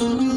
Mm-hmm.